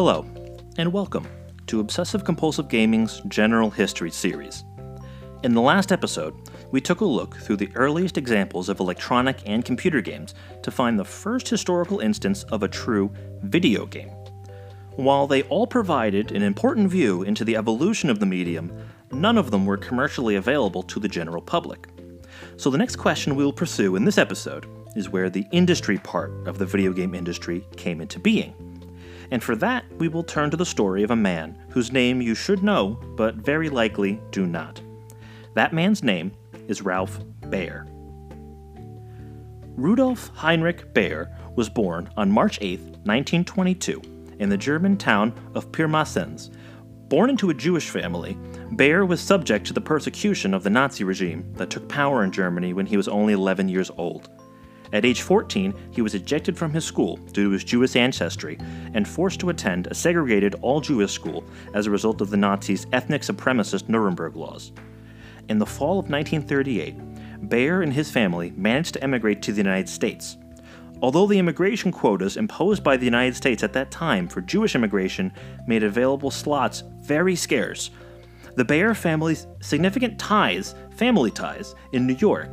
Hello, and welcome to Obsessive Compulsive Gaming's General History series. In the last episode, we took a look through the earliest examples of electronic and computer games to find the first historical instance of a true video game. While they all provided an important view into the evolution of the medium, none of them were commercially available to the general public. So, the next question we will pursue in this episode is where the industry part of the video game industry came into being. And for that, we will turn to the story of a man whose name you should know, but very likely do not. That man's name is Ralph Baer. Rudolf Heinrich Baer was born on March 8, 1922, in the German town of Pirmasens. Born into a Jewish family, Baer was subject to the persecution of the Nazi regime that took power in Germany when he was only 11 years old. At age 14, he was ejected from his school due to his Jewish ancestry and forced to attend a segregated all Jewish school as a result of the Nazis' ethnic supremacist Nuremberg laws. In the fall of 1938, Baer and his family managed to emigrate to the United States. Although the immigration quotas imposed by the United States at that time for Jewish immigration made available slots very scarce, the Baer family's significant ties, family ties, in New York,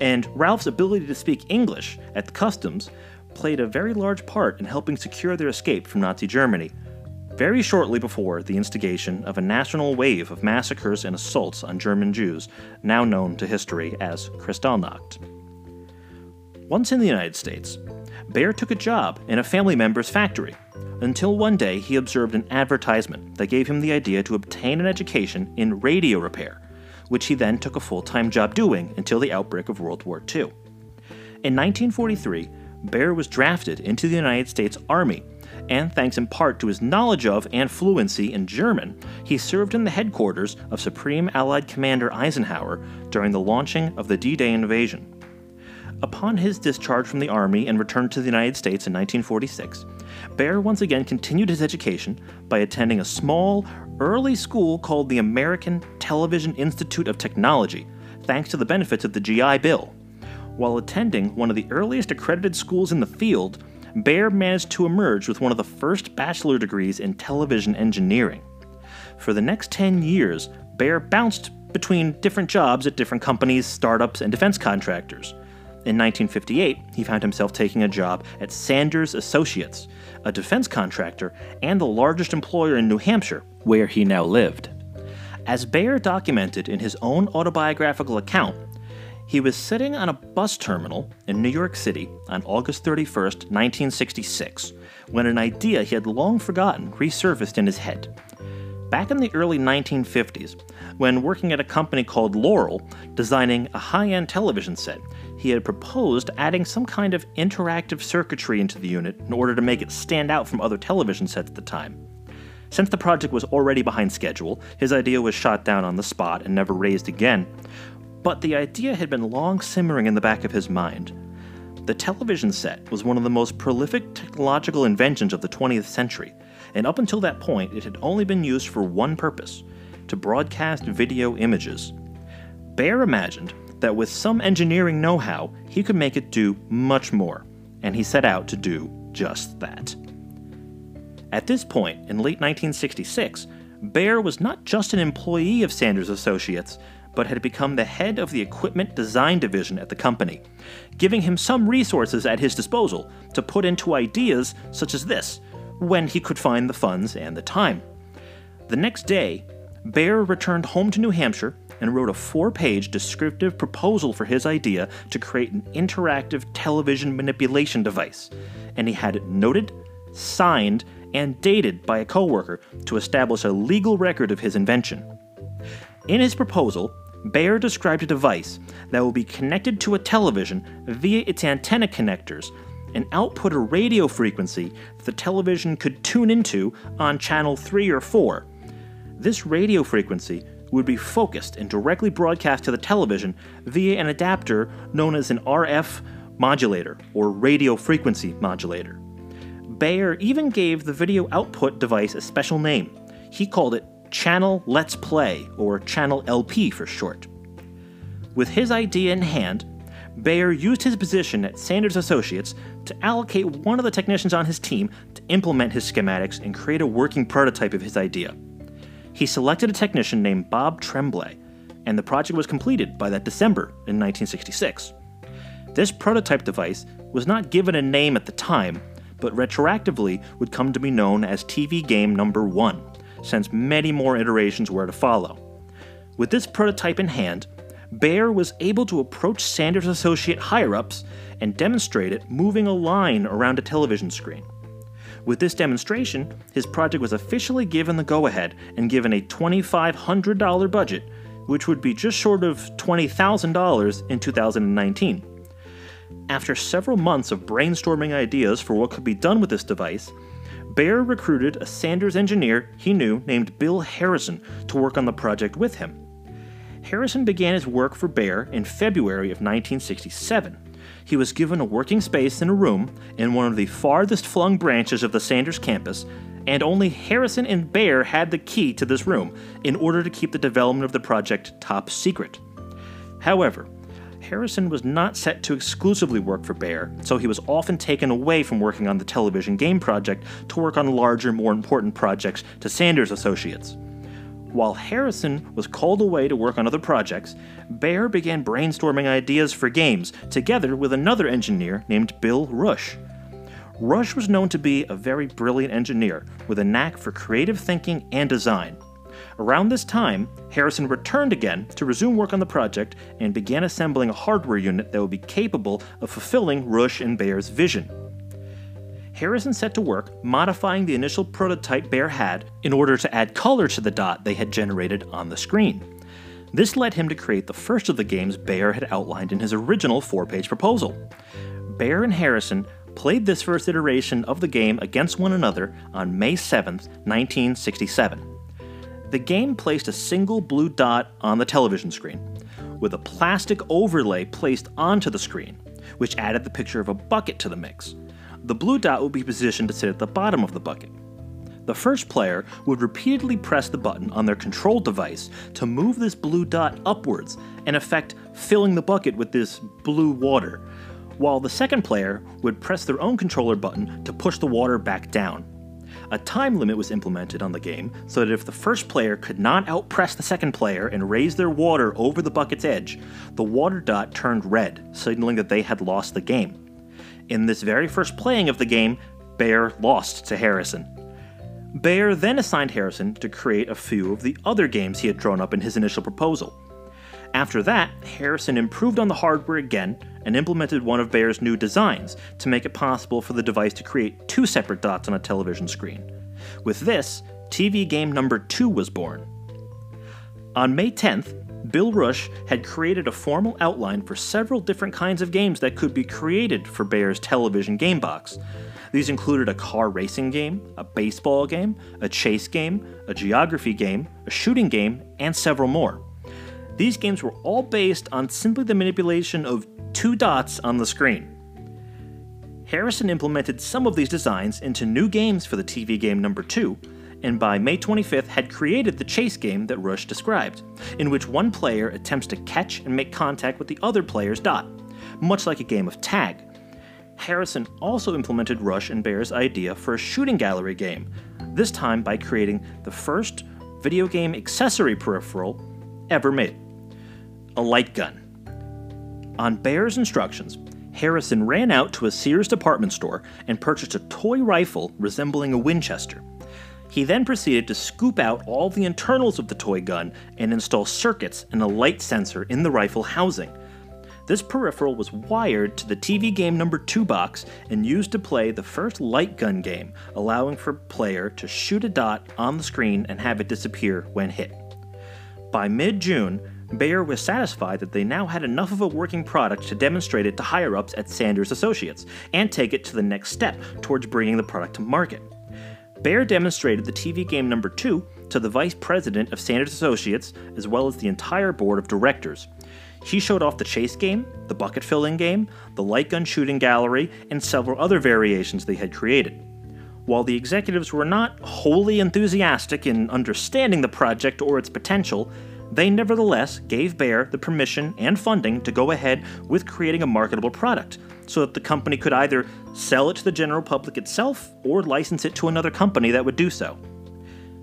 and Ralph's ability to speak English at the customs played a very large part in helping secure their escape from Nazi Germany, very shortly before the instigation of a national wave of massacres and assaults on German Jews, now known to history as Kristallnacht. Once in the United States, Baer took a job in a family member's factory until one day he observed an advertisement that gave him the idea to obtain an education in radio repair which he then took a full time job doing until the outbreak of World War II. In 1943, Baer was drafted into the United States Army, and thanks in part to his knowledge of and fluency in German, he served in the headquarters of Supreme Allied Commander Eisenhower during the launching of the D Day invasion. Upon his discharge from the Army and return to the United States in 1946, Baer once again continued his education by attending a small, early school called the American Television Institute of Technology, thanks to the benefits of the GI Bill. While attending one of the earliest accredited schools in the field, Baer managed to emerge with one of the first bachelor degrees in television engineering. For the next 10 years, Baer bounced between different jobs at different companies, startups, and defense contractors. In 1958, he found himself taking a job at Sanders Associates, a defense contractor and the largest employer in New Hampshire, where he now lived. As Baer documented in his own autobiographical account, he was sitting on a bus terminal in New York City on August 31, 1966, when an idea he had long forgotten resurfaced in his head. Back in the early 1950s, when working at a company called Loral, designing a high end television set, he had proposed adding some kind of interactive circuitry into the unit in order to make it stand out from other television sets at the time. Since the project was already behind schedule, his idea was shot down on the spot and never raised again. But the idea had been long simmering in the back of his mind. The television set was one of the most prolific technological inventions of the 20th century, and up until that point, it had only been used for one purpose to broadcast video images. Baer imagined that with some engineering know how, he could make it do much more, and he set out to do just that. At this point, in late 1966, Baer was not just an employee of Sanders Associates, but had become the head of the equipment design division at the company, giving him some resources at his disposal to put into ideas such as this, when he could find the funds and the time. The next day, Baer returned home to New Hampshire and wrote a four page descriptive proposal for his idea to create an interactive television manipulation device, and he had it noted, signed, and dated by a coworker to establish a legal record of his invention. In his proposal, Baer described a device that will be connected to a television via its antenna connectors and output a radio frequency that the television could tune into on channel 3 or 4. This radio frequency would be focused and directly broadcast to the television via an adapter known as an RF modulator or radio frequency modulator. Baer even gave the video output device a special name. He called it Channel Let's Play, or Channel LP for short. With his idea in hand, Baer used his position at Sanders Associates to allocate one of the technicians on his team to implement his schematics and create a working prototype of his idea. He selected a technician named Bob Tremblay, and the project was completed by that December in 1966. This prototype device was not given a name at the time, but retroactively would come to be known as TV Game Number 1, since many more iterations were to follow. With this prototype in hand, Baer was able to approach Sanders Associate higher ups and demonstrate it moving a line around a television screen. With this demonstration, his project was officially given the go ahead and given a $2,500 budget, which would be just short of $20,000 in 2019. After several months of brainstorming ideas for what could be done with this device, Baer recruited a Sanders engineer he knew named Bill Harrison to work on the project with him. Harrison began his work for Baer in February of 1967. He was given a working space in a room in one of the farthest flung branches of the Sanders campus, and only Harrison and Baer had the key to this room in order to keep the development of the project top secret. However, Harrison was not set to exclusively work for Baer, so he was often taken away from working on the television game project to work on larger, more important projects to Sanders Associates. While Harrison was called away to work on other projects, Baer began brainstorming ideas for games together with another engineer named Bill Rush. Rush was known to be a very brilliant engineer with a knack for creative thinking and design. Around this time, Harrison returned again to resume work on the project and began assembling a hardware unit that would be capable of fulfilling Rush and Baer's vision. Harrison set to work modifying the initial prototype Baer had in order to add color to the dot they had generated on the screen. This led him to create the first of the games Baer had outlined in his original four page proposal. Baer and Harrison played this first iteration of the game against one another on May 7, 1967. The game placed a single blue dot on the television screen, with a plastic overlay placed onto the screen, which added the picture of a bucket to the mix. The blue dot would be positioned to sit at the bottom of the bucket. The first player would repeatedly press the button on their control device to move this blue dot upwards, in effect, filling the bucket with this blue water, while the second player would press their own controller button to push the water back down. A time limit was implemented on the game so that if the first player could not outpress the second player and raise their water over the bucket's edge, the water dot turned red, signaling that they had lost the game. In this very first playing of the game, Baer lost to Harrison. Baer then assigned Harrison to create a few of the other games he had drawn up in his initial proposal. After that, Harrison improved on the hardware again and implemented one of Baer's new designs to make it possible for the device to create two separate dots on a television screen. With this, TV game number two was born. On May 10th, Bill Rush had created a formal outline for several different kinds of games that could be created for Baer's television game box. These included a car racing game, a baseball game, a chase game, a geography game, a shooting game, and several more. These games were all based on simply the manipulation of two dots on the screen. Harrison implemented some of these designs into new games for the TV game number 2, and by May 25th had created the chase game that Rush described, in which one player attempts to catch and make contact with the other player's dot, much like a game of tag. Harrison also implemented Rush and Baer's idea for a shooting gallery game, this time by creating the first video game accessory peripheral ever made a light gun. On Baer's instructions, Harrison ran out to a Sears department store and purchased a toy rifle resembling a Winchester. He then proceeded to scoop out all the internals of the toy gun and install circuits and a light sensor in the rifle housing. This peripheral was wired to the TV game number 2 box and used to play the first light gun game, allowing for player to shoot a dot on the screen and have it disappear when hit. By mid June, Baer was satisfied that they now had enough of a working product to demonstrate it to higher ups at Sanders Associates and take it to the next step towards bringing the product to market. Baer demonstrated the TV game number 2 to the vice president of Sanders Associates as well as the entire board of directors. He showed off the chase game, the bucket filling game, the light gun shooting gallery, and several other variations they had created. While the executives were not wholly enthusiastic in understanding the project or its potential, they nevertheless gave Baer the permission and funding to go ahead with creating a marketable product so that the company could either sell it to the general public itself or license it to another company that would do so.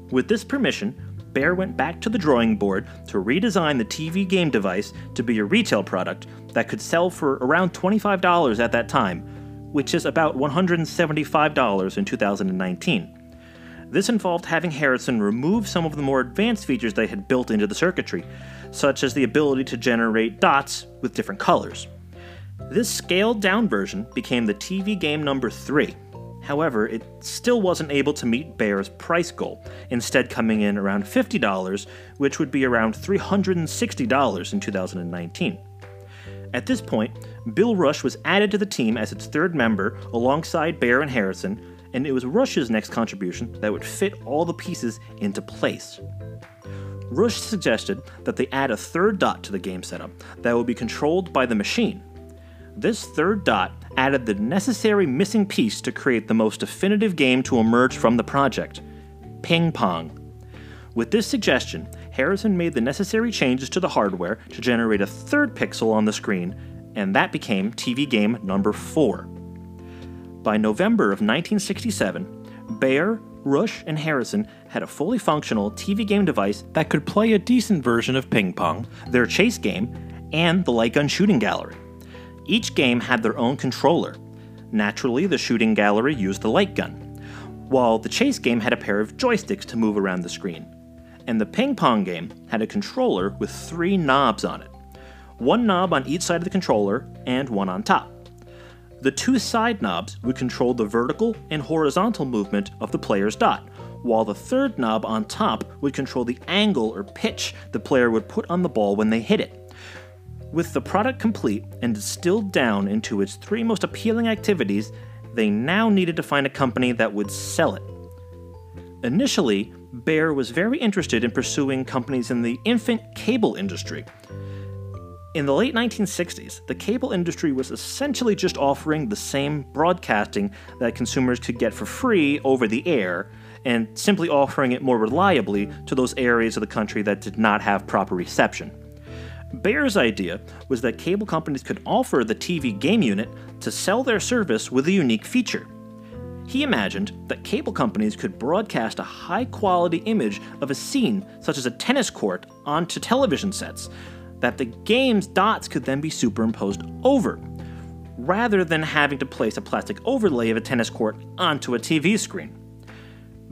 With this permission, Baer went back to the drawing board to redesign the TV game device to be a retail product that could sell for around $25 at that time, which is about $175 in 2019. This involved having Harrison remove some of the more advanced features they had built into the circuitry, such as the ability to generate dots with different colors. This scaled down version became the TV game number 3. However, it still wasn't able to meet Baer's price goal, instead coming in around $50, which would be around $360 in 2019. At this point, Bill Rush was added to the team as its third member alongside Baer and Harrison, and it was Rush's next contribution that would fit all the pieces into place. Rush suggested that they add a third dot to the game setup that would be controlled by the machine. This third dot added the necessary missing piece to create the most definitive game to emerge from the project Ping Pong. With this suggestion, Harrison made the necessary changes to the hardware to generate a third pixel on the screen, and that became TV game number 4. By November of 1967, Baer, Rush, and Harrison had a fully functional TV game device that could play a decent version of ping pong, their chase game, and the light gun shooting gallery. Each game had their own controller. Naturally, the shooting gallery used the light gun, while the chase game had a pair of joysticks to move around the screen. And the ping pong game had a controller with three knobs on it one knob on each side of the controller and one on top. The two side knobs would control the vertical and horizontal movement of the player's dot, while the third knob on top would control the angle or pitch the player would put on the ball when they hit it. With the product complete and distilled down into its three most appealing activities, they now needed to find a company that would sell it. Initially, Baer was very interested in pursuing companies in the infant cable industry. In the late 1960s, the cable industry was essentially just offering the same broadcasting that consumers could get for free over the air, and simply offering it more reliably to those areas of the country that did not have proper reception. Baer's idea was that cable companies could offer the TV game unit to sell their service with a unique feature. He imagined that cable companies could broadcast a high quality image of a scene, such as a tennis court, onto television sets, that the game's dots could then be superimposed over, rather than having to place a plastic overlay of a tennis court onto a TV screen.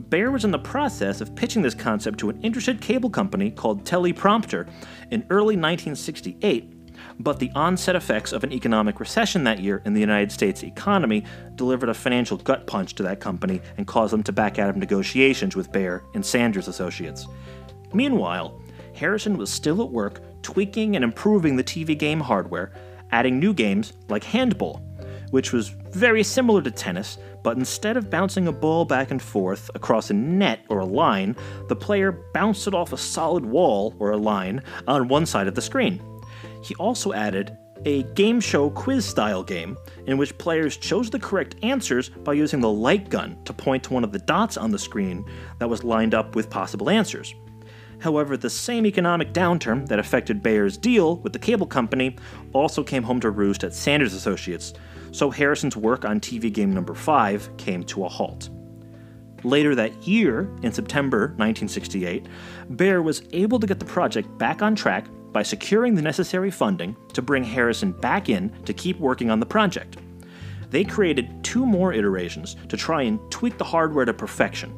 Baer was in the process of pitching this concept to an interested cable company called Teleprompter in early 1968, but the onset effects of an economic recession that year in the United States economy delivered a financial gut punch to that company and caused them to back out of negotiations with Baer and Sanders Associates. Meanwhile, Harrison was still at work tweaking and improving the TV game hardware, adding new games like Handball, which was very similar to tennis, but instead of bouncing a ball back and forth across a net or a line, the player bounced it off a solid wall or a line on one side of the screen. He also added a game show quiz style game in which players chose the correct answers by using the light gun to point to one of the dots on the screen that was lined up with possible answers. However, the same economic downturn that affected Baer's deal with the cable company also came home to roost at Sanders Associates, so Harrison's work on TV game number 5 came to a halt. Later that year, in September 1968, Baer was able to get the project back on track by securing the necessary funding to bring Harrison back in to keep working on the project. They created two more iterations to try and tweak the hardware to perfection.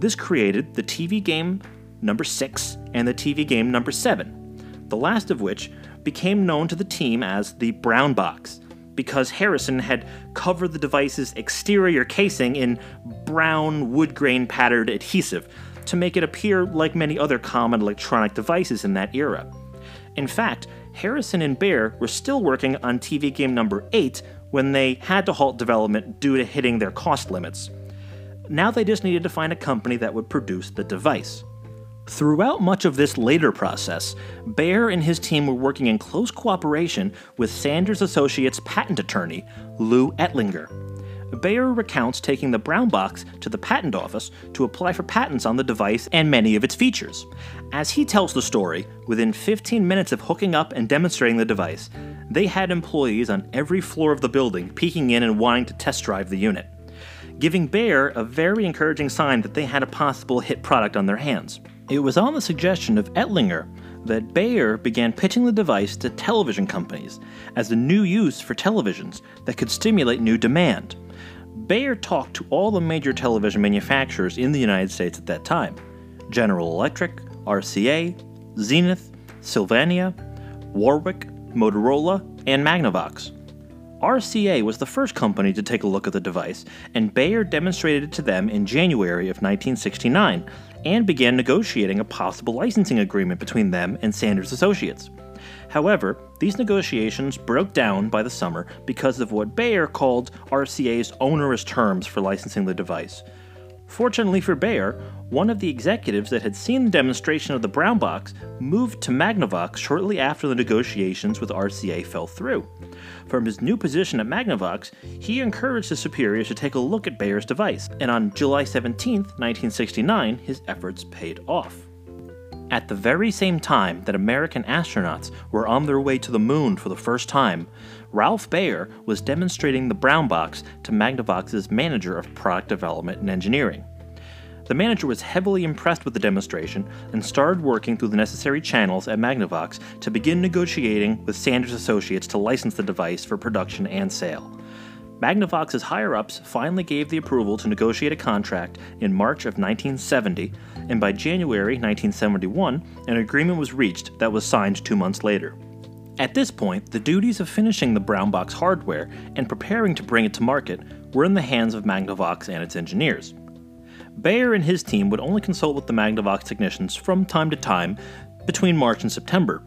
This created the TV game number 6, and the TV game number 7, the last of which became known to the team as the Brown Box, because Harrison had covered the device's exterior casing in brown wood grain patterned adhesive to make it appear like many other common electronic devices in that era. In fact, Harrison and Baer were still working on TV game number 8 when they had to halt development due to hitting their cost limits. Now they just needed to find a company that would produce the device. Throughout much of this later process, Baer and his team were working in close cooperation with Sanders Associates patent attorney, Lou Ettlinger. Baer recounts taking the brown box to the patent office to apply for patents on the device and many of its features. As he tells the story, within 15 minutes of hooking up and demonstrating the device, they had employees on every floor of the building peeking in and wanting to test drive the unit, giving Baer a very encouraging sign that they had a possible hit product on their hands. It was on the suggestion of Ettlinger that Baer began pitching the device to television companies as a new use for televisions that could stimulate new demand. Baer talked to all the major television manufacturers in the United States at that time General Electric, RCA, Zenith, Sylvania, Warwick, Motorola, and Magnavox. RCA was the first company to take a look at the device, and Baer demonstrated it to them in January of 1969 and began negotiating a possible licensing agreement between them and Sanders Associates. However, these negotiations broke down by the summer because of what Baer called RCA's onerous terms for licensing the device. Fortunately for Baer, one of the executives that had seen the demonstration of the brown box moved to Magnavox shortly after the negotiations with RCA fell through. From his new position at Magnavox, he encouraged his superiors to take a look at Baer's device, and on July 17, 1969, his efforts paid off. At the very same time that American astronauts were on their way to the moon for the first time, Ralph Baer was demonstrating the brown box to Magnavox's manager of product development and engineering. The manager was heavily impressed with the demonstration and started working through the necessary channels at Magnavox to begin negotiating with Sanders Associates to license the device for production and sale. Magnavox's higher ups finally gave the approval to negotiate a contract in March of 1970, and by January 1971, an agreement was reached that was signed two months later. At this point, the duties of finishing the brown box hardware and preparing to bring it to market were in the hands of Magnavox and its engineers. Baer and his team would only consult with the Magnavox technicians from time to time between March and September.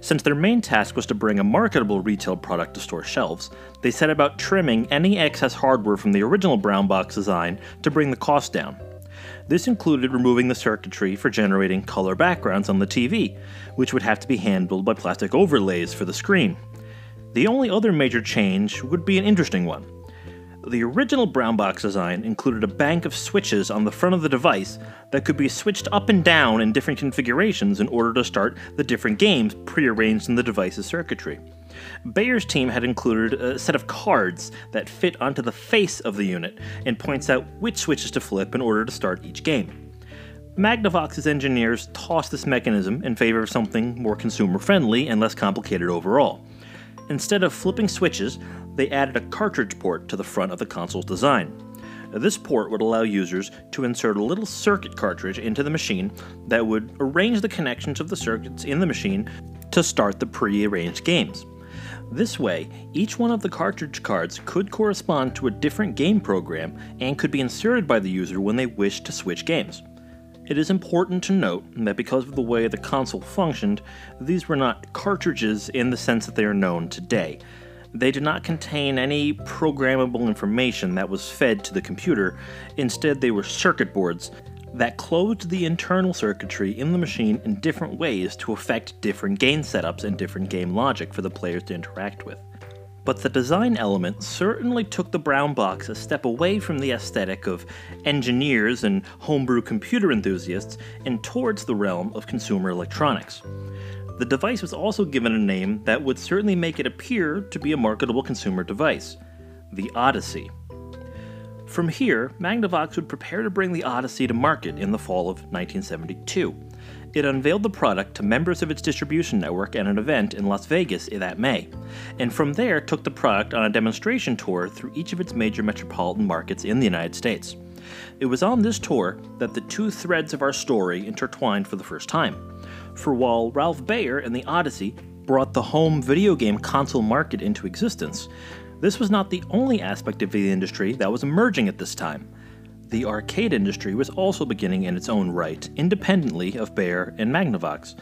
Since their main task was to bring a marketable retail product to store shelves, they set about trimming any excess hardware from the original brown box design to bring the cost down. This included removing the circuitry for generating color backgrounds on the TV, which would have to be handled by plastic overlays for the screen. The only other major change would be an interesting one. The original brown box design included a bank of switches on the front of the device that could be switched up and down in different configurations in order to start the different games prearranged in the device's circuitry. Baer's team had included a set of cards that fit onto the face of the unit and points out which switches to flip in order to start each game. Magnavox's engineers tossed this mechanism in favor of something more consumer friendly and less complicated overall. Instead of flipping switches, they added a cartridge port to the front of the console's design. This port would allow users to insert a little circuit cartridge into the machine that would arrange the connections of the circuits in the machine to start the pre arranged games. This way, each one of the cartridge cards could correspond to a different game program and could be inserted by the user when they wished to switch games. It is important to note that because of the way the console functioned, these were not cartridges in the sense that they are known today. They did not contain any programmable information that was fed to the computer, instead, they were circuit boards that closed the internal circuitry in the machine in different ways to affect different game setups and different game logic for the players to interact with. But the design element certainly took the brown box a step away from the aesthetic of engineers and homebrew computer enthusiasts and towards the realm of consumer electronics. The device was also given a name that would certainly make it appear to be a marketable consumer device the Odyssey. From here, Magnavox would prepare to bring the Odyssey to market in the fall of 1972. It unveiled the product to members of its distribution network at an event in Las Vegas that May, and from there took the product on a demonstration tour through each of its major metropolitan markets in the United States. It was on this tour that the two threads of our story intertwined for the first time. For while Ralph Baer and the Odyssey brought the home video game console market into existence, this was not the only aspect of the industry that was emerging at this time. The arcade industry was also beginning in its own right, independently of Baer and Magnavox.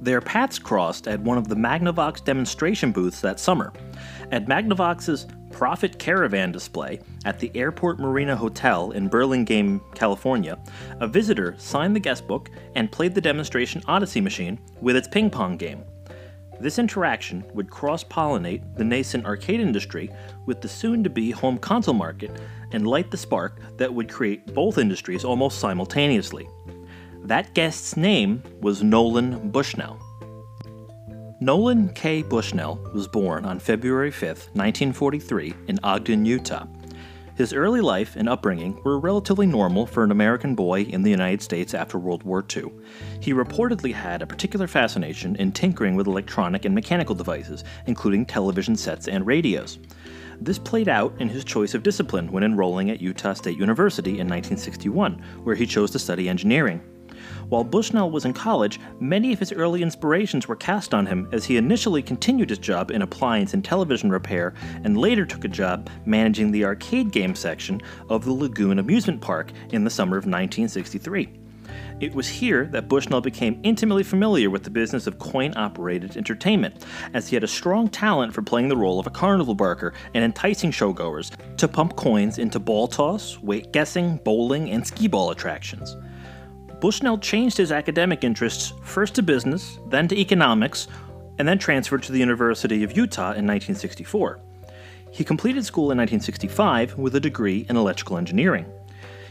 Their paths crossed at one of the Magnavox demonstration booths that summer. At Magnavox's Profit Caravan display at the Airport Marina Hotel in Burlingame, California, a visitor signed the guestbook and played the demonstration Odyssey machine with its ping pong game. This interaction would cross pollinate the nascent arcade industry with the soon to be home console market and light the spark that would create both industries almost simultaneously. That guest's name was Nolan Bushnell. Nolan K. Bushnell was born on February 5, 1943, in Ogden, Utah. His early life and upbringing were relatively normal for an American boy in the United States after World War II. He reportedly had a particular fascination in tinkering with electronic and mechanical devices, including television sets and radios. This played out in his choice of discipline when enrolling at Utah State University in 1961, where he chose to study engineering. While Bushnell was in college, many of his early inspirations were cast on him as he initially continued his job in appliance and television repair and later took a job managing the arcade game section of the Lagoon Amusement Park in the summer of 1963. It was here that Bushnell became intimately familiar with the business of coin operated entertainment, as he had a strong talent for playing the role of a carnival barker and enticing showgoers to pump coins into ball toss, weight guessing, bowling, and skee ball attractions. Bushnell changed his academic interests first to business, then to economics, and then transferred to the University of Utah in 1964. He completed school in 1965 with a degree in electrical engineering.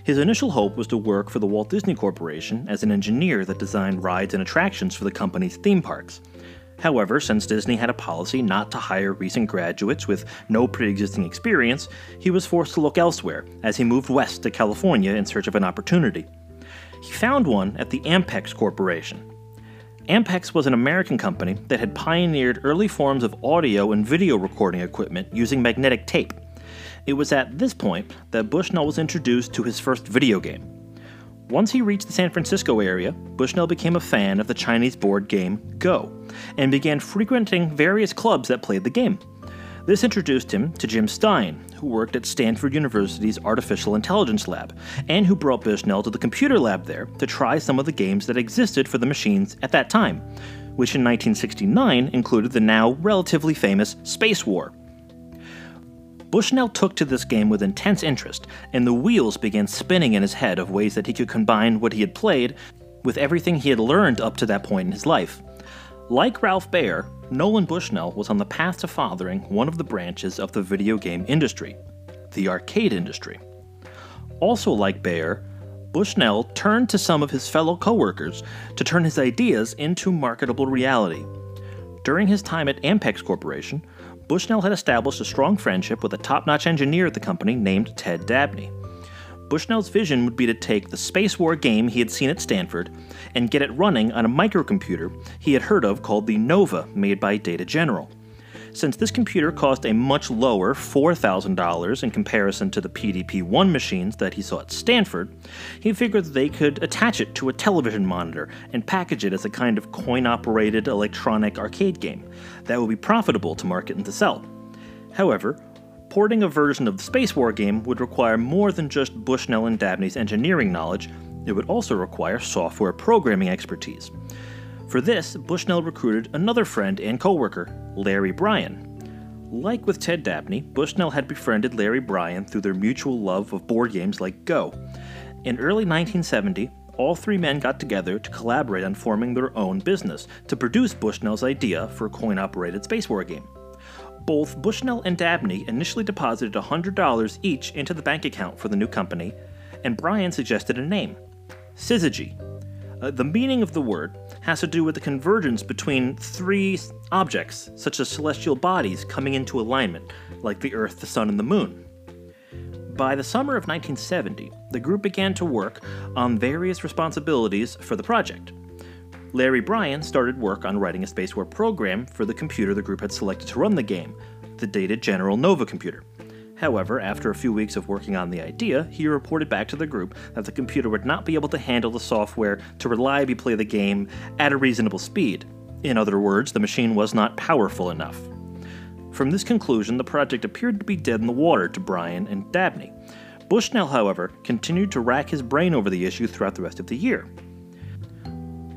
His initial hope was to work for the Walt Disney Corporation as an engineer that designed rides and attractions for the company's theme parks. However, since Disney had a policy not to hire recent graduates with no pre existing experience, he was forced to look elsewhere as he moved west to California in search of an opportunity. He found one at the Ampex Corporation. Ampex was an American company that had pioneered early forms of audio and video recording equipment using magnetic tape. It was at this point that Bushnell was introduced to his first video game. Once he reached the San Francisco area, Bushnell became a fan of the Chinese board game Go and began frequenting various clubs that played the game. This introduced him to Jim Stein, who worked at Stanford University's Artificial Intelligence Lab, and who brought Bushnell to the computer lab there to try some of the games that existed for the machines at that time, which in 1969 included the now relatively famous Space War. Bushnell took to this game with intense interest, and the wheels began spinning in his head of ways that he could combine what he had played with everything he had learned up to that point in his life. Like Ralph Baer, Nolan Bushnell was on the path to fathering one of the branches of the video game industry, the arcade industry. Also, like Baer, Bushnell turned to some of his fellow coworkers to turn his ideas into marketable reality. During his time at Ampex Corporation, Bushnell had established a strong friendship with a top notch engineer at the company named Ted Dabney. Bushnell's vision would be to take the space war game he had seen at Stanford and get it running on a microcomputer he had heard of called the Nova, made by Data General. Since this computer cost a much lower $4,000 in comparison to the PDP 1 machines that he saw at Stanford, he figured they could attach it to a television monitor and package it as a kind of coin operated electronic arcade game that would be profitable to market and to sell. However, porting a version of the Space War game would require more than just Bushnell and Dabney's engineering knowledge, it would also require software programming expertise. For this, Bushnell recruited another friend and coworker, Larry Bryan. Like with Ted Dabney, Bushnell had befriended Larry Bryan through their mutual love of board games like Go. In early 1970, all three men got together to collaborate on forming their own business to produce Bushnell's idea for a coin operated space war game. Both Bushnell and Dabney initially deposited $100 each into the bank account for the new company, and Bryan suggested a name Syzygy. Uh, the meaning of the word has to do with the convergence between three objects, such as celestial bodies coming into alignment, like the Earth, the Sun, and the Moon. By the summer of 1970, the group began to work on various responsibilities for the project. Larry Bryan started work on writing a Spacewar program for the computer the group had selected to run the game, the Data General Nova computer. However, after a few weeks of working on the idea, he reported back to the group that the computer would not be able to handle the software to reliably play the game at a reasonable speed. In other words, the machine was not powerful enough. From this conclusion, the project appeared to be dead in the water to Bryan and Dabney. Bushnell, however, continued to rack his brain over the issue throughout the rest of the year.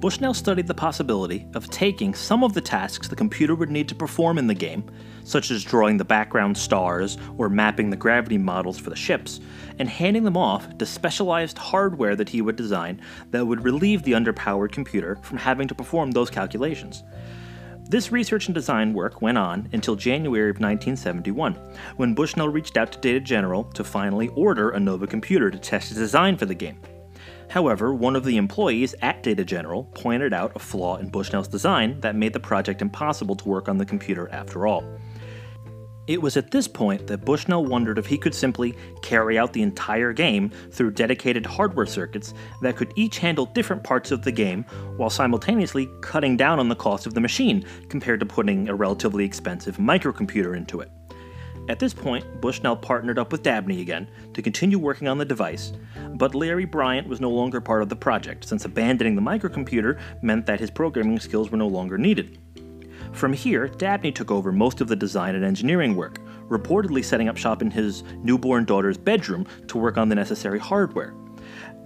Bushnell studied the possibility of taking some of the tasks the computer would need to perform in the game, such as drawing the background stars or mapping the gravity models for the ships, and handing them off to specialized hardware that he would design that would relieve the underpowered computer from having to perform those calculations. This research and design work went on until January of 1971, when Bushnell reached out to Data General to finally order a Nova computer to test his design for the game. However, one of the employees at Data General pointed out a flaw in Bushnell's design that made the project impossible to work on the computer after all. It was at this point that Bushnell wondered if he could simply carry out the entire game through dedicated hardware circuits that could each handle different parts of the game while simultaneously cutting down on the cost of the machine compared to putting a relatively expensive microcomputer into it. At this point, Bushnell partnered up with Dabney again to continue working on the device, but Larry Bryan was no longer part of the project since abandoning the microcomputer meant that his programming skills were no longer needed. From here, Dabney took over most of the design and engineering work, reportedly setting up shop in his newborn daughter's bedroom to work on the necessary hardware.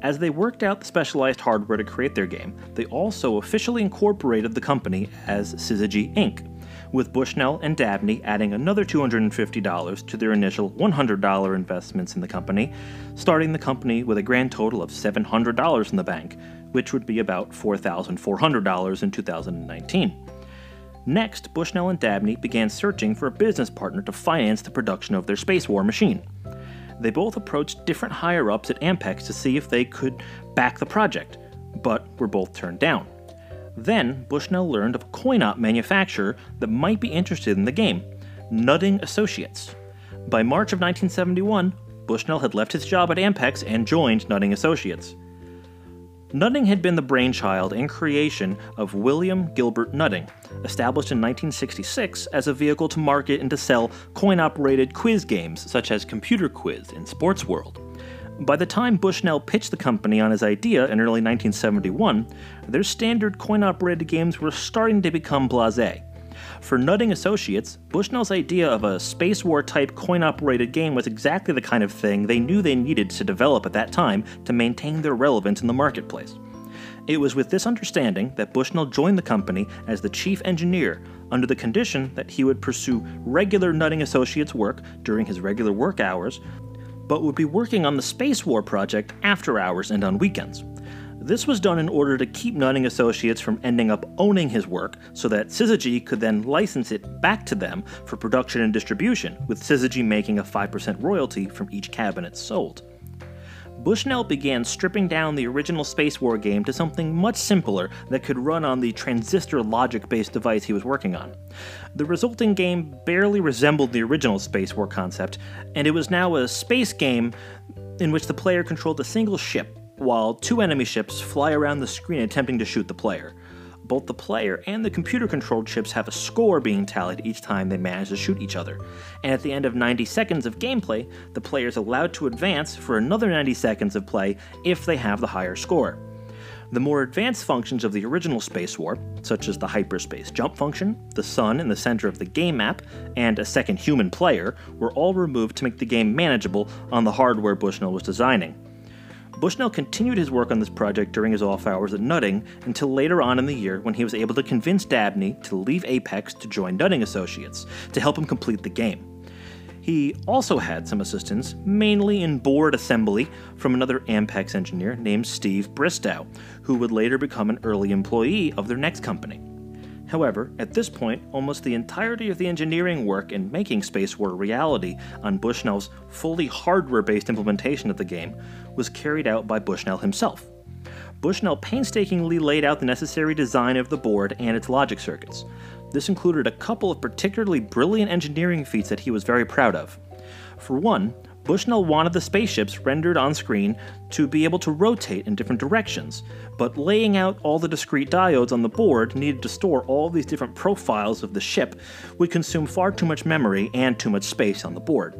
As they worked out the specialized hardware to create their game, they also officially incorporated the company as Syzygy Inc., with Bushnell and Dabney adding another $250 to their initial $100 investments in the company, starting the company with a grand total of $700 in the bank, which would be about $4,400 in 2019. Next, Bushnell and Dabney began searching for a business partner to finance the production of their Space War machine. They both approached different higher ups at Ampex to see if they could back the project, but were both turned down. Then, Bushnell learned of a coin op manufacturer that might be interested in the game Nutting Associates. By March of 1971, Bushnell had left his job at Ampex and joined Nutting Associates. Nutting had been the brainchild and creation of William Gilbert Nutting, established in 1966 as a vehicle to market and to sell coin operated quiz games such as Computer Quiz and Sports World. By the time Bushnell pitched the company on his idea in early 1971, their standard coin operated games were starting to become blase. For Nutting Associates, Bushnell's idea of a Space War type coin operated game was exactly the kind of thing they knew they needed to develop at that time to maintain their relevance in the marketplace. It was with this understanding that Bushnell joined the company as the chief engineer under the condition that he would pursue regular Nutting Associates work during his regular work hours, but would be working on the Space War project after hours and on weekends. This was done in order to keep Nutting Associates from ending up owning his work so that Syzygy could then license it back to them for production and distribution, with Syzygy making a 5% royalty from each cabinet sold. Bushnell began stripping down the original Space War game to something much simpler that could run on the transistor logic based device he was working on. The resulting game barely resembled the original Space War concept, and it was now a space game in which the player controlled a single ship while two enemy ships fly around the screen attempting to shoot the player. Both the player and the computer controlled ships have a score being tallied each time they manage to shoot each other, and at the end of 90 seconds of gameplay, the player is allowed to advance for another 90 seconds of play if they have the higher score. The more advanced functions of the original Space War, such as the hyperspace jump function, the sun in the center of the game map, and a second human player, were all removed to make the game manageable on the hardware Bushnell was designing. Bushnell continued his work on this project during his off hours at Nutting until later on in the year when he was able to convince Dabney to leave Ampex to join Nutting Associates to help him complete the game. He also had some assistance, mainly in board assembly, from another Ampex engineer named Steve Bristow, who would later become an early employee of their next company. However, at this point, almost the entirety of the engineering work in making Space War a reality on Bushnell's fully hardware based implementation of the game was carried out by Bushnell himself. Bushnell painstakingly laid out the necessary design of the board and its logic circuits. This included a couple of particularly brilliant engineering feats that he was very proud of. For one, Bushnell wanted the spaceships rendered on screen to be able to rotate in different directions, but laying out all the discrete diodes on the board needed to store all these different profiles of the ship would consume far too much memory and too much space on the board.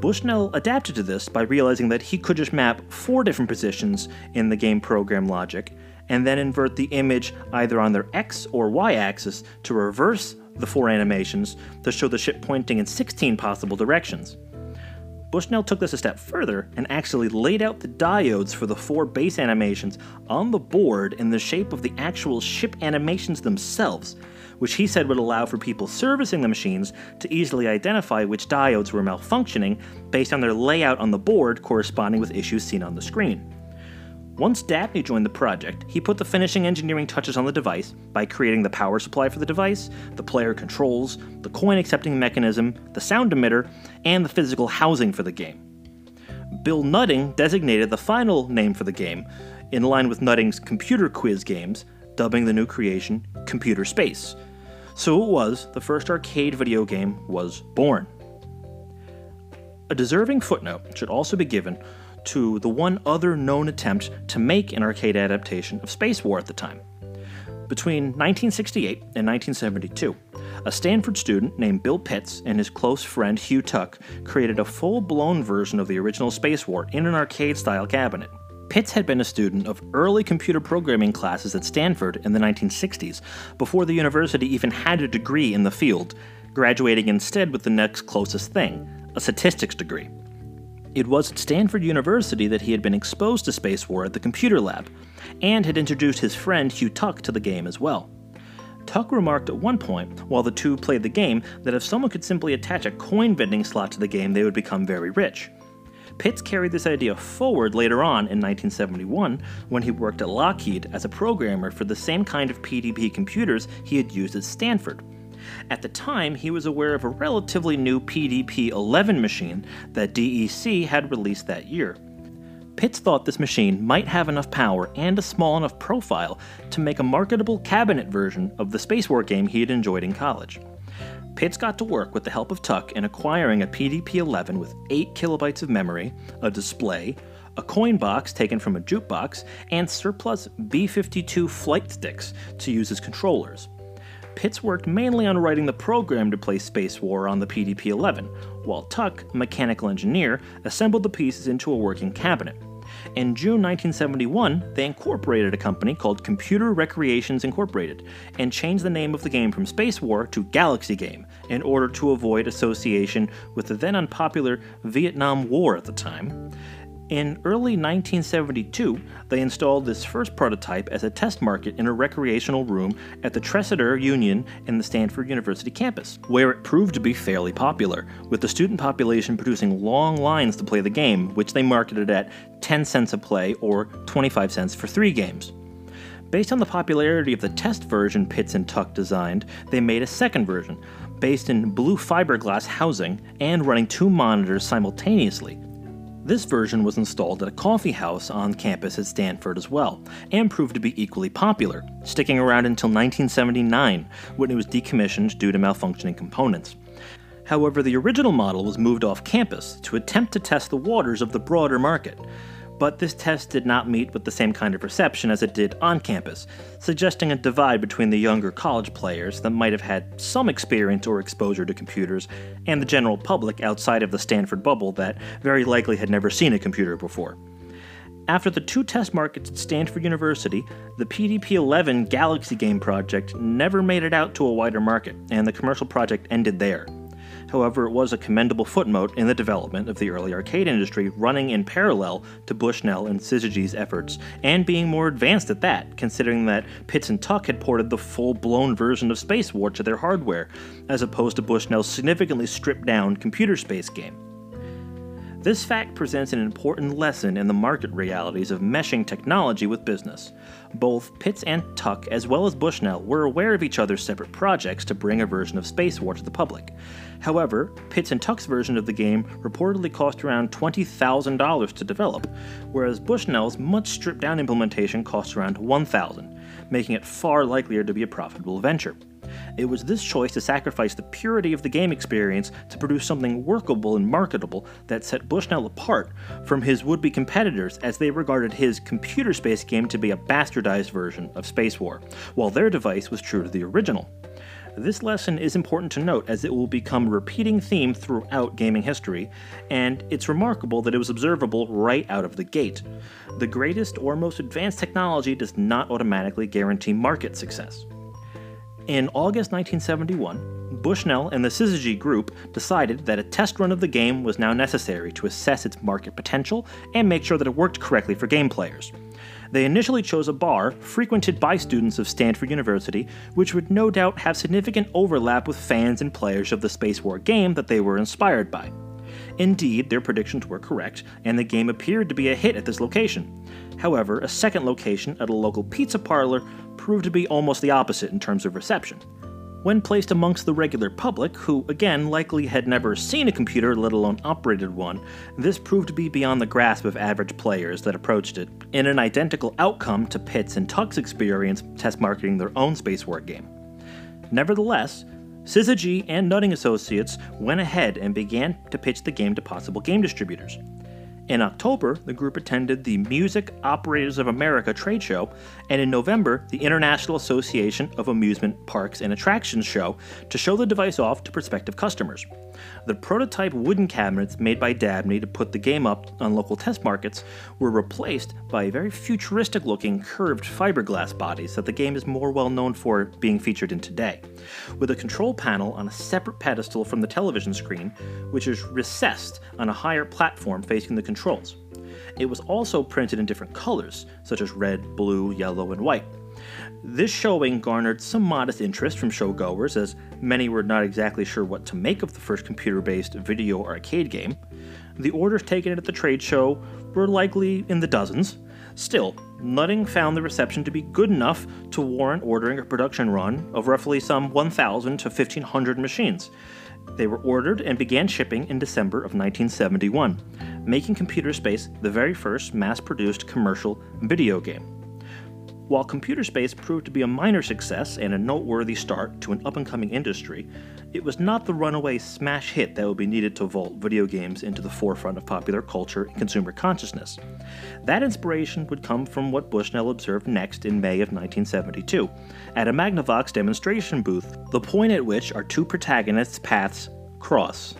Bushnell adapted to this by realizing that he could just map four different positions in the game program logic and then invert the image either on their x or y axis to reverse the four animations to show the ship pointing in 16 possible directions. Bushnell took this a step further and actually laid out the diodes for the four base animations on the board in the shape of the actual ship animations themselves, which he said would allow for people servicing the machines to easily identify which diodes were malfunctioning based on their layout on the board corresponding with issues seen on the screen. Once Dabney joined the project, he put the finishing engineering touches on the device by creating the power supply for the device, the player controls, the coin accepting mechanism, the sound emitter, and the physical housing for the game. Bill Nutting designated the final name for the game, in line with Nutting's computer quiz games, dubbing the new creation Computer Space. So it was, the first arcade video game was born. A deserving footnote should also be given to the one other known attempt to make an arcade adaptation of Space War at the time. Between 1968 and 1972, a Stanford student named Bill Pitts and his close friend Hugh Tuck created a full blown version of the original Space War in an arcade style cabinet. Pitts had been a student of early computer programming classes at Stanford in the 1960s, before the university even had a degree in the field, graduating instead with the next closest thing a statistics degree. It was at Stanford University that he had been exposed to Space War at the computer lab, and had introduced his friend Hugh Tuck to the game as well. Tuck remarked at one point, while the two played the game, that if someone could simply attach a coin vending slot to the game, they would become very rich. Pitts carried this idea forward later on in 1971 when he worked at Lockheed as a programmer for the same kind of PDP computers he had used at Stanford. At the time, he was aware of a relatively new PDP 11 machine that DEC had released that year. Pitts thought this machine might have enough power and a small enough profile to make a marketable cabinet version of the Space War game he had enjoyed in college. Pitts got to work with the help of Tuck in acquiring a PDP 11 with 8 kilobytes of memory, a display, a coin box taken from a jukebox, and surplus B 52 flight sticks to use as controllers. Pitts worked mainly on writing the program to play Space War on the PDP 11, while Tuck, a mechanical engineer, assembled the pieces into a working cabinet. In June 1971, they incorporated a company called Computer Recreations Incorporated and changed the name of the game from Space War to Galaxy Game in order to avoid association with the then unpopular Vietnam War at the time. In early 1972, they installed this first prototype as a test market in a recreational room at the Tresidder Union in the Stanford University campus, where it proved to be fairly popular, with the student population producing long lines to play the game, which they marketed at 10 cents a play or 25 cents for three games. Based on the popularity of the test version Pitts and Tuck designed, they made a second version, based in blue fiberglass housing and running two monitors simultaneously, this version was installed at a coffee house on campus at Stanford as well, and proved to be equally popular, sticking around until 1979, when it was decommissioned due to malfunctioning components. However, the original model was moved off campus to attempt to test the waters of the broader market, but this test did not meet with the same kind of reception as it did on campus, suggesting a divide between the younger college players that might have had some experience or exposure to computers and the general public outside of the Stanford bubble that very likely had never seen a computer before. After the two test markets at Stanford University, the PDP 11 Galaxy game project never made it out to a wider market, and the commercial project ended there. However, it was a commendable footnote in the development of the early arcade industry, running in parallel to Bushnell and Syzygy's efforts, and being more advanced at that, considering that Pitts and Tuck had ported the full blown version of Space War to their hardware, as opposed to Bushnell's significantly stripped down computer space game. This fact presents an important lesson in the market realities of meshing technology with business. Both Pitts and Tuck, as well as Bushnell, were aware of each other's separate projects to bring a version of Space War to the public. However, Pitts and Tuck's version of the game reportedly cost around $20,000 to develop, whereas Bushnell's much stripped down implementation cost around 1,000, making it far likelier to be a profitable venture. It was this choice to sacrifice the purity of the game experience to produce something workable and marketable that set Bushnell apart from his would be competitors as they regarded his computer space game to be a bastardized version of Space War, while their device was true to the original. This lesson is important to note as it will become a repeating theme throughout gaming history, and it's remarkable that it was observable right out of the gate. The greatest or most advanced technology does not automatically guarantee market success. In August 1971, Bushnell and the Syzygy Group decided that a test run of the game was now necessary to assess its market potential and make sure that it worked correctly for game players. They initially chose a bar frequented by students of Stanford University, which would no doubt have significant overlap with fans and players of the Space War game that they were inspired by. Indeed, their predictions were correct, and the game appeared to be a hit at this location. However, a second location at a local pizza parlor proved to be almost the opposite in terms of reception. When placed amongst the regular public, who again likely had never seen a computer, let alone operated one, this proved to be beyond the grasp of average players that approached it, in an identical outcome to Pitts and Tuck's experience test marketing their own Space War game. Nevertheless, Syzygy and Nutting Associates went ahead and began to pitch the game to possible game distributors. In October, the group attended the Music Operators of America trade show, and in November, the International Association of Amusement Parks and Attractions show to show the device off to prospective customers. The prototype wooden cabinets made by Dabney to put the game up on local test markets were replaced by very futuristic looking curved fiberglass bodies that the game is more well known for being featured in today, with a control panel on a separate pedestal from the television screen, which is recessed on a higher platform facing the controls. It was also printed in different colors, such as red, blue, yellow, and white. This showing garnered some modest interest from showgoers, as many were not exactly sure what to make of the first computer based video arcade game. The orders taken at the trade show were likely in the dozens. Still, Nutting found the reception to be good enough to warrant ordering a production run of roughly some 1,000 to 1,500 machines. They were ordered and began shipping in December of 1971, making Computer Space the very first mass produced commercial video game. While Computer Space proved to be a minor success and a noteworthy start to an up and coming industry, it was not the runaway smash hit that would be needed to vault video games into the forefront of popular culture and consumer consciousness. That inspiration would come from what Bushnell observed next in May of 1972, at a Magnavox demonstration booth, the point at which our two protagonists' paths cross.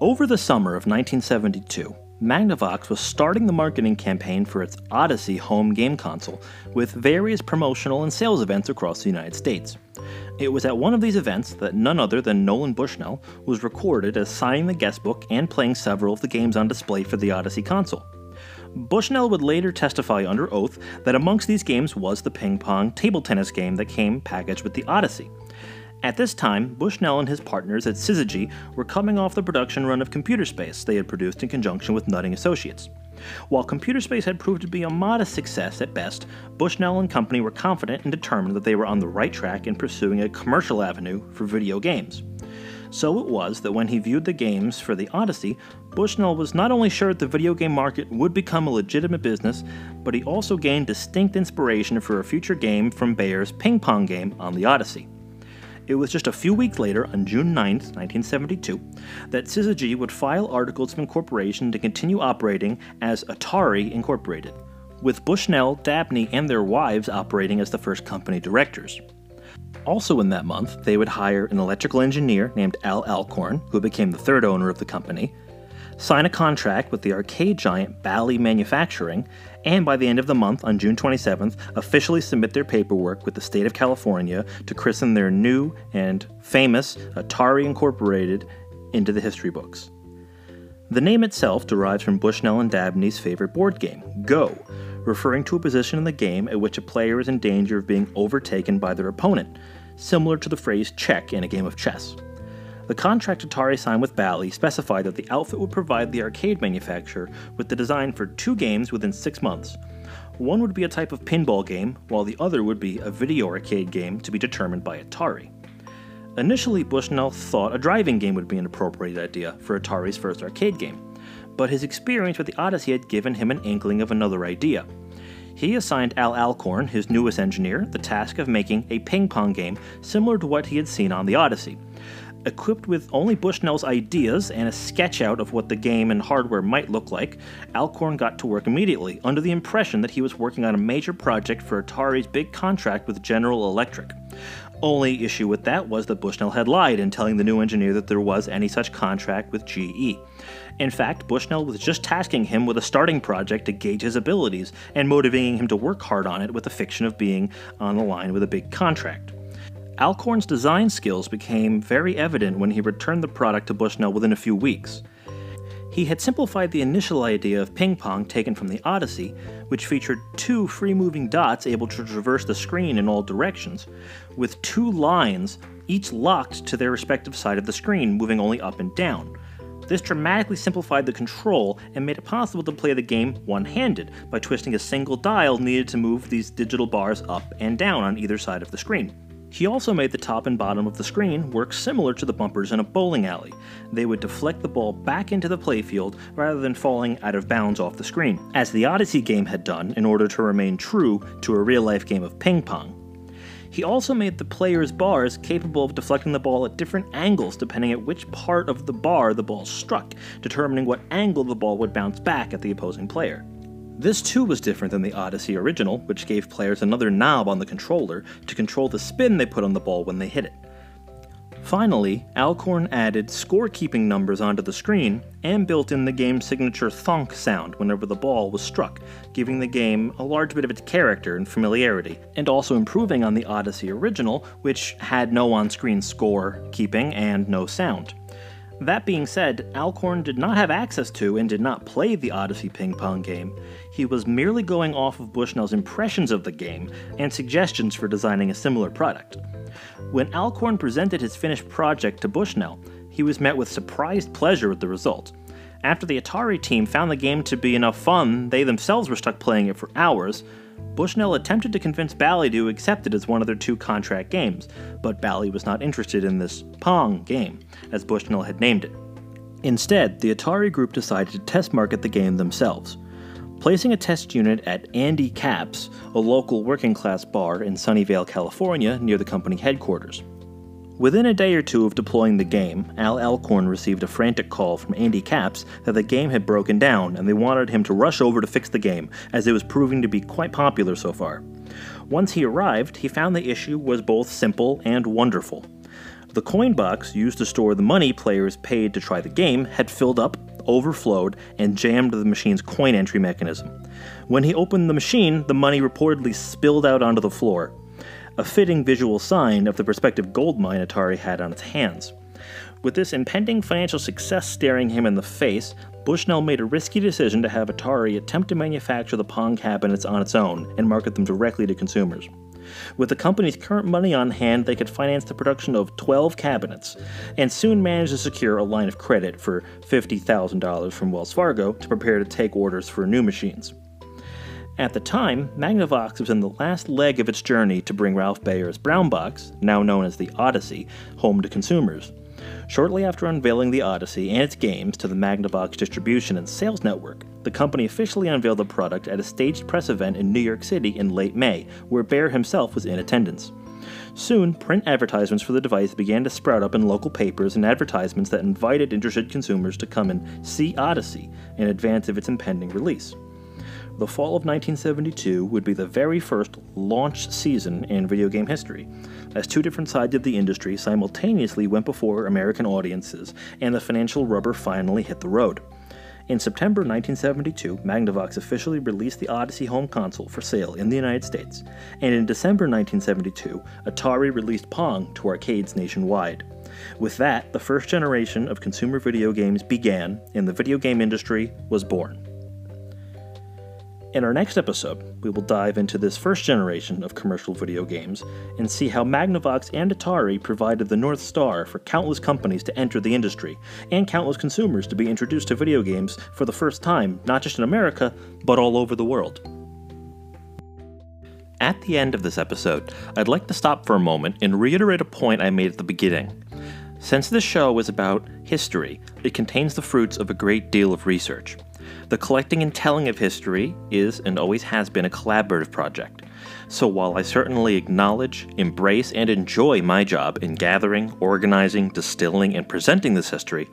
Over the summer of 1972, Magnavox was starting the marketing campaign for its Odyssey home game console, with various promotional and sales events across the United States. It was at one of these events that none other than Nolan Bushnell was recorded as signing the guestbook and playing several of the games on display for the Odyssey console. Bushnell would later testify under oath that amongst these games was the ping pong table tennis game that came packaged with the Odyssey. At this time, Bushnell and his partners at Syzygy were coming off the production run of Computer Space they had produced in conjunction with Nutting Associates. While Computer Space had proved to be a modest success at best, Bushnell and company were confident and determined that they were on the right track in pursuing a commercial avenue for video games. So it was that when he viewed the games for the Odyssey, Bushnell was not only sure that the video game market would become a legitimate business, but he also gained distinct inspiration for a future game from Baer's ping pong game on the Odyssey. It was just a few weeks later, on June 9, 1972, that Syzygy would file articles of incorporation to continue operating as Atari Incorporated, with Bushnell, Dabney, and their wives operating as the first company directors. Also in that month, they would hire an electrical engineer named Al Alcorn, who became the third owner of the company, sign a contract with the arcade giant Bally Manufacturing, and by the end of the month, on June 27th, officially submit their paperwork with the state of California to christen their new and famous Atari Incorporated into the history books. The name itself derives from Bushnell and Dabney's favorite board game, Go, referring to a position in the game at which a player is in danger of being overtaken by their opponent, similar to the phrase check in a game of chess. The contract Atari signed with Bally specified that the outfit would provide the arcade manufacturer with the design for two games within six months. One would be a type of pinball game, while the other would be a video arcade game to be determined by Atari. Initially, Bushnell thought a driving game would be an appropriate idea for Atari's first arcade game, but his experience with the Odyssey had given him an inkling of another idea. He assigned Al Alcorn, his newest engineer, the task of making a ping pong game similar to what he had seen on the Odyssey. Equipped with only Bushnell's ideas and a sketch out of what the game and hardware might look like, Alcorn got to work immediately, under the impression that he was working on a major project for Atari's big contract with General Electric. Only issue with that was that Bushnell had lied in telling the new engineer that there was any such contract with GE. In fact, Bushnell was just tasking him with a starting project to gauge his abilities and motivating him to work hard on it with the fiction of being on the line with a big contract. Alcorn's design skills became very evident when he returned the product to Bushnell within a few weeks. He had simplified the initial idea of ping pong taken from the Odyssey, which featured two free moving dots able to traverse the screen in all directions, with two lines, each locked to their respective side of the screen, moving only up and down. This dramatically simplified the control and made it possible to play the game one handed by twisting a single dial needed to move these digital bars up and down on either side of the screen. He also made the top and bottom of the screen work similar to the bumpers in a bowling alley. They would deflect the ball back into the playfield rather than falling out of bounds off the screen, as the Odyssey game had done in order to remain true to a real life game of ping pong. He also made the player's bars capable of deflecting the ball at different angles depending at which part of the bar the ball struck, determining what angle the ball would bounce back at the opposing player. This too was different than the Odyssey original, which gave players another knob on the controller to control the spin they put on the ball when they hit it. Finally, Alcorn added scorekeeping numbers onto the screen and built in the game's signature thonk sound whenever the ball was struck, giving the game a large bit of its character and familiarity, and also improving on the Odyssey original, which had no on screen score keeping and no sound. That being said, Alcorn did not have access to and did not play the Odyssey ping pong game. He was merely going off of Bushnell's impressions of the game and suggestions for designing a similar product. When Alcorn presented his finished project to Bushnell, he was met with surprised pleasure with the result. After the Atari team found the game to be enough fun, they themselves were stuck playing it for hours, Bushnell attempted to convince Bally to accept it as one of their two contract games, but Bally was not interested in this Pong game, as Bushnell had named it. Instead, the Atari group decided to test market the game themselves, placing a test unit at Andy Capp's, a local working class bar in Sunnyvale, California, near the company headquarters. Within a day or two of deploying the game, Al Alcorn received a frantic call from Andy Capp's that the game had broken down and they wanted him to rush over to fix the game, as it was proving to be quite popular so far. Once he arrived, he found the issue was both simple and wonderful. The coin box used to store the money players paid to try the game had filled up, overflowed, and jammed the machine's coin entry mechanism. When he opened the machine, the money reportedly spilled out onto the floor, a fitting visual sign of the prospective gold mine Atari had on its hands. With this impending financial success staring him in the face, Bushnell made a risky decision to have Atari attempt to manufacture the Pong cabinets on its own and market them directly to consumers. With the company's current money on hand, they could finance the production of 12 cabinets, and soon managed to secure a line of credit for $50,000 from Wells Fargo to prepare to take orders for new machines. At the time, Magnavox was in the last leg of its journey to bring Ralph Baer's Brown Box, now known as the Odyssey, home to consumers. Shortly after unveiling the Odyssey and its games to the Magnavox distribution and sales network, the company officially unveiled the product at a staged press event in New York City in late May, where Bayer himself was in attendance. Soon, print advertisements for the device began to sprout up in local papers and advertisements that invited interested consumers to come and see Odyssey in advance of its impending release the fall of 1972 would be the very first launch season in video game history, as two different sides of the industry simultaneously went before American audiences and the financial rubber finally hit the road. In September 1972, Magnavox officially released the Odyssey home console for sale in the United States, and in December 1972, Atari released Pong to arcades nationwide. With that, the first generation of consumer video games began, and the video game industry was born. In our next episode, we will dive into this first generation of commercial video games and see how Magnavox and Atari provided the North Star for countless companies to enter the industry and countless consumers to be introduced to video games for the first time, not just in America, but all over the world. At the end of this episode, I'd like to stop for a moment and reiterate a point I made at the beginning. Since this show is about history, it contains the fruits of a great deal of research. The collecting and telling of history is and always has been a collaborative project. So while I certainly acknowledge, embrace, and enjoy my job in gathering, organizing, distilling, and presenting this history,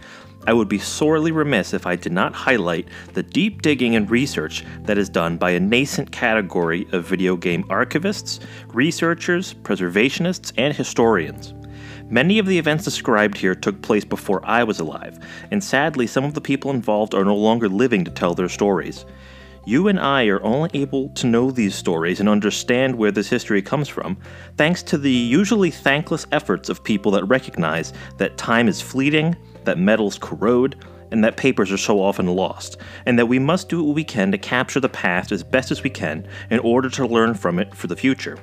I would be sorely remiss if I did not highlight the deep digging and research that is done by a nascent category of video game archivists, researchers, preservationists, and historians. Many of the events described here took place before I was alive, and sadly, some of the people involved are no longer living to tell their stories. You and I are only able to know these stories and understand where this history comes from thanks to the usually thankless efforts of people that recognize that time is fleeting, that metals corrode, and that papers are so often lost, and that we must do what we can to capture the past as best as we can in order to learn from it for the future.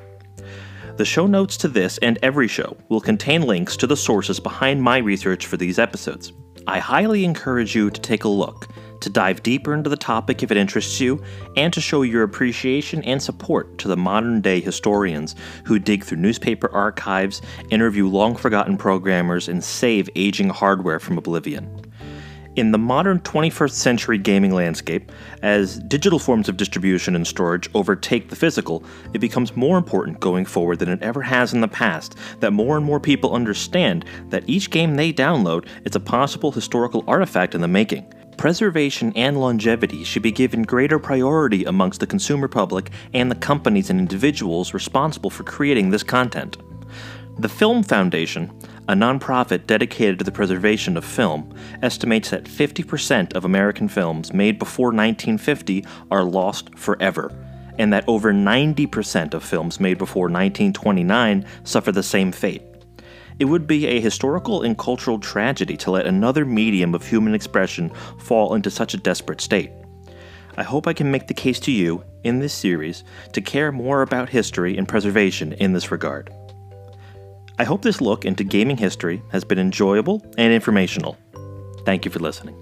The show notes to this and every show will contain links to the sources behind my research for these episodes. I highly encourage you to take a look, to dive deeper into the topic if it interests you, and to show your appreciation and support to the modern day historians who dig through newspaper archives, interview long forgotten programmers, and save aging hardware from oblivion. In the modern 21st century gaming landscape, as digital forms of distribution and storage overtake the physical, it becomes more important going forward than it ever has in the past that more and more people understand that each game they download is a possible historical artifact in the making. Preservation and longevity should be given greater priority amongst the consumer public and the companies and individuals responsible for creating this content. The Film Foundation, a nonprofit dedicated to the preservation of film, estimates that 50% of American films made before 1950 are lost forever, and that over 90% of films made before 1929 suffer the same fate. It would be a historical and cultural tragedy to let another medium of human expression fall into such a desperate state. I hope I can make the case to you, in this series, to care more about history and preservation in this regard. I hope this look into gaming history has been enjoyable and informational. Thank you for listening.